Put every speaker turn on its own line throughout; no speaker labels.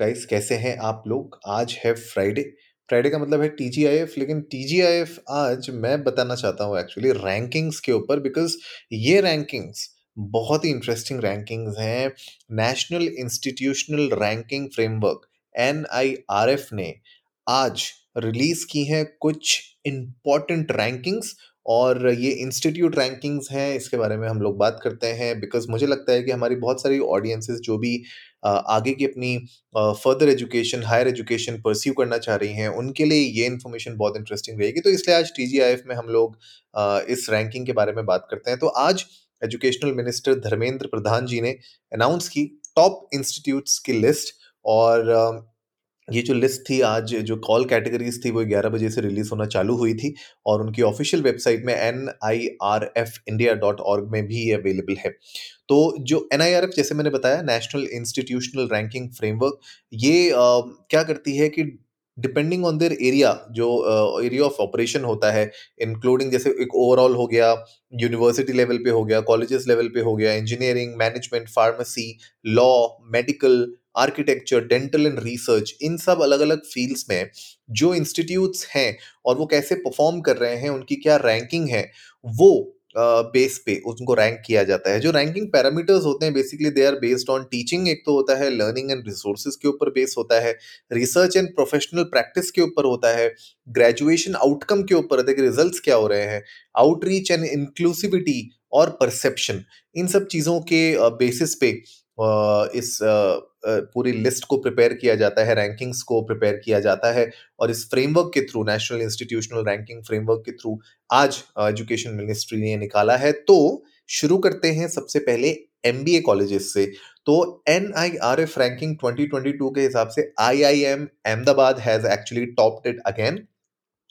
Guys कैसे हैं आप लोग? आज है फ्राइडे फ्राइडे का मतलब है टीजीआईएफ लेकिन टीजीआईएफ आज मैं बताना चाहता हूँ एक्चुअली रैंकिंग्स के ऊपर बिकॉज़ ये रैंकिंग्स बहुत ही इंटरेस्टिंग रैंकिंग्स हैं. National Institutional Ranking Framework NIRF ने आज रिलीज़ की हैं कुछ इंपॉर्टेंट रैंकिंग्स और ये इंस्टीट्यूट रैंकिंग्स हैं, इसके बारे में हम लोग बात करते हैं बिकॉज़ मुझे लगता है कि हमारी बहुत सारी ऑडियंसेस जो भी आगे की अपनी further education higher education pursue करना चाह रही हैं, उनके लिए ये इन्फॉर्मेशन बहुत इंटरेस्टिंग रहेगी। तो इसलिए आज टीजीआईएफ में हम लोग इस रैंकिंग के बारे में बात करते हैं। तो आज एजुकेशनल मिनिस्टर धर्मेंद्र प्रधान जी ने अनाउंस की टॉप इंस्टीट्यूट्स की लिस्ट और ये जो लिस्ट थी आज जो कॉल कैटेगरीज थी वो ग्यारह बजे से रिलीज़ होना चालू हुई थी और उनकी ऑफिशियल वेबसाइट में N I R F India dot org में भी अवेलेबल है। तो जो एन आई आर एफ़ जैसे मैंने बताया नेशनल इंस्टीट्यूशनल रैंकिंग फ्रेमवर्क ये आ, क्या करती है कि डिपेंडिंग ऑन देयर एरिया जो एरिया ऑफ़ ऑपरेशन होता है इंक्लूडिंग जैसे एक ओवरऑल हो गया यूनिवर्सिटी लेवल पे हो गया कॉलेजेस लेवल पे हो गया engineering management pharmacy law medical architecture dental and research इन सब अलग अलग फील्ड्स में जो इंस्टीट्यूट्स हैं और वो कैसे परफॉर्म कर रहे हैं, उनकी क्या रैंकिंग है, वो बेस पे उनको रैंक किया जाता है। जो रैंकिंग पैरामीटर्स होते हैं basically they are based on teaching एक तो होता है लर्निंग एंड रिसोर्सेज के ऊपर बेस होता है रिसर्च एंड प्रोफेशनल प्रैक्टिस के ऊपर होता है ग्रेजुएशन आउटकम के ऊपर देखिए रिजल्ट्स क्या हो रहे हैं आउटरीच एंड इंक्लूसिविटी और परसेप्शन इन सब चीज़ों के बेसिस पे इस पूरी लिस्ट को प्रिपेयर किया जाता है, रैंकिंग्स को प्रिपेयर किया जाता है और इस फ्रेमवर्क के through, National Institutional Ranking Framework के थ्रू आज एजुकेशन मिनिस्ट्री ने निकाला है। तो शुरू करते हैं सबसे पहले एम बी ए कॉलेजेस से। तो N I R F ranking 2022 के हिसाब से I I M Ahmedabad has actually topped it again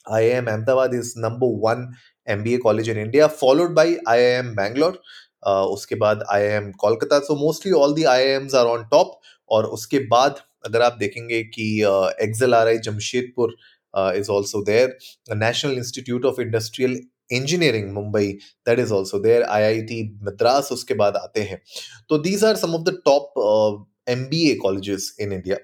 I I M Ahmedabad is number one M B A college in India followed by I I M Bangalore उसके बाद I I M Kolkata. So mostly all the I Ms are on top और उसके बाद अगर आप देखेंगे कि X L R I Jamshedpur is also there National Institute of Industrial Engineering Mumbai that is also there I I T Madras उसके बाद आते हैं। तो these are some of the top M B A colleges in India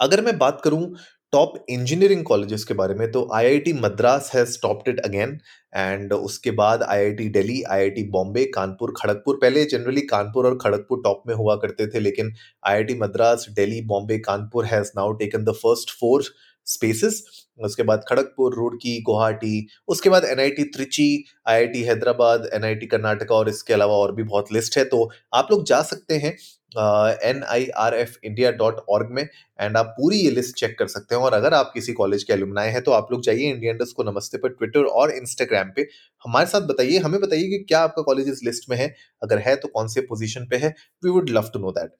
अगर मैं बात करूँ top engineering colleges के बारे में तो IIT Madras has topped it again and उसके बाद आईआईटी दिल्ली आईआईटी बॉम्बे, कानपुर, खड़गपुर, पहले जनरली कानपुर और खड़गपुर टॉप में हुआ करते थे, लेकिन IIT Madras, Delhi, Bombay, Kanpur has now taken the first four spaces उसके बाद खड़गपुर, रुड़की, गुवाहाटी, उसके बाद NIT Trichy IIT Hyderabad NIT Karnataka और इसके अलावा और भी बहुत लिस्ट है तो आप लोग जा सकते हैं N I R F India dot org में एंड आप पूरी ये लिस्ट चेक कर सकते हैं और अगर आप किसी कॉलेज के एलुमनाए हैं तो आप लोग जाइए इंडियन डस्ट को नमस्ते पर ट्विटर और इंस्टाग्राम पे। हमारे साथ बताइए, हमें बताइए कि क्या आपका कॉलेज इस लिस्ट में है, अगर है तो कौन से पोजीशन पे है we would love to know that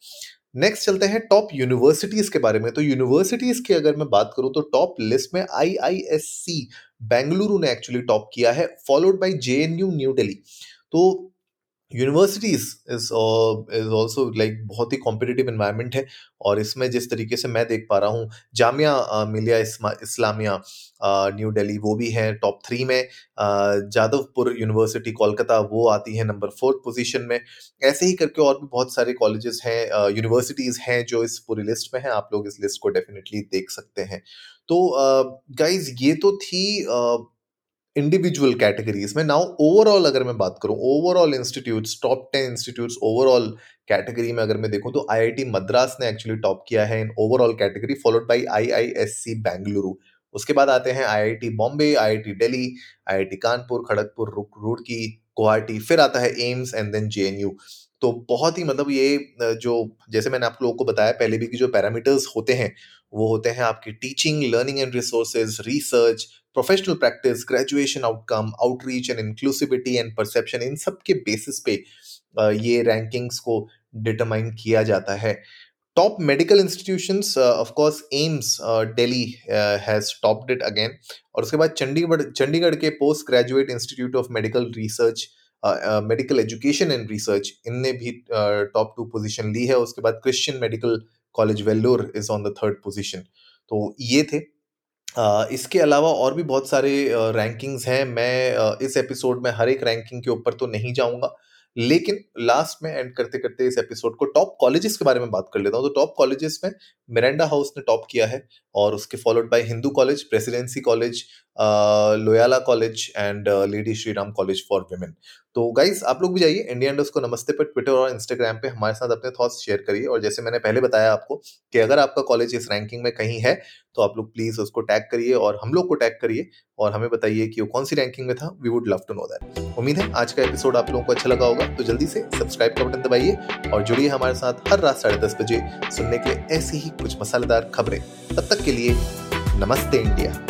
next चलते हैं टॉप यूनिवर्सिटीज के बारे में। तो यूनिवर्सिटीज की अगर मैं बात करूँ तो टॉप लिस्ट में आई आई एस सी बेंगलुरु ने एक्चुअली टॉप किया है followed by J N U New Delhi तो universities is is also like बहुत ही कॉम्पिटिटिव इन्वायरमेंट है और इसमें जिस तरीके से मैं देख पा रहा हूँ, जामिया मिलिया इस्लामिया न्यू दिल्ली, वो भी है टॉप थ्री में। जादवपुर यूनिवर्सिटी कोलकाता, वो आती है नंबर फोर्थ पोजीशन में। ऐसे ही करके और भी बहुत सारे कॉलेजेस हैं यूनिवर्सिटीज़ हैं जो इस पूरी लिस्ट में हैं। आप लोग इस लिस्ट को डेफिनेटली देख सकते हैं। तो गाइज़ ये तो थी इंडिविजुअल कैटेगरीज में. नाउ ओवरऑल अगर मैं बात करूँ overall institutes top ten institutes overall category में अगर मैं देखूँ तो आईआईटी मद्रास ने एक्चुअली टॉप किया है in overall category followed by IISc Bengaluru उसके बाद आते हैं IIT Bombay IIT Delhi IIT Kanpur Kharagpur Roorkee Guwahati फिर आता है एम्स एंड देन जेएनयू तो बहुत ही मतलब ये जो जैसे मैंने आप लोगों को बताया पहले भी कि जो पैरामीटर्स होते हैं वो होते हैं आपकी teaching learning and resources research professional practice graduation outcome outreach and inclusivity and perception इन सब के बेसिस पे ये रैंकिंग्स को डिटरमाइन किया जाता है। Institutions uh, of course AIIMS delhi uh, has topped it again और उसके बाद चंडीगढ़ चंडीगढ़ के post graduate institute of medical research medical education and research इनने भी टॉप टू पोजीशन ली है। उसके बाद Christian Medical College Vellore is on the third position तो ये थे। uh, इसके अलावा और भी बहुत सारे रैंकिंग्स uh, हैं। मैं uh, इस एपिसोड में हर एक रैंकिंग के ऊपर तो नहीं जाऊँगा। लेकिन लास्ट में एंड करते करते इस एपिसोड को टॉप कॉलेजेस के बारे में बात कर लेता हूँ। तो टॉप कॉलेजेस में मिरांडा हाउस ने टॉप किया है और उसके followed by Hindu college Presidency college Loyola college and Lady Shri Ram college for women. तो गाइज़ आप लोग भी जाइए इंडिया इंडस्ट को नमस्ते पर ट्विटर और इंस्टाग्राम पे हमारे साथ अपने थॉट्स शेयर करिए। और जैसे मैंने पहले बताया आपको कि अगर आपका कॉलेज इस रैंकिंग में कहीं है तो आप लोग प्लीज़ उसको टैग करिए और हम लोग को टैग करिए और हमें बताइए कि वो कौन सी रैंकिंग में था। We would love to know that उम्मीद है आज का एपिसोड आप लोगों को अच्छा लगा होगा। तो जल्दी से सब्सक्राइब का बटन दबाइए और जुड़िए हमारे साथ हर रात साढ़े दस बजे सुनने के लिए ऐसी ही कुछ मसालेदार खबरें। तब तक के लिए नमस्ते इंडिया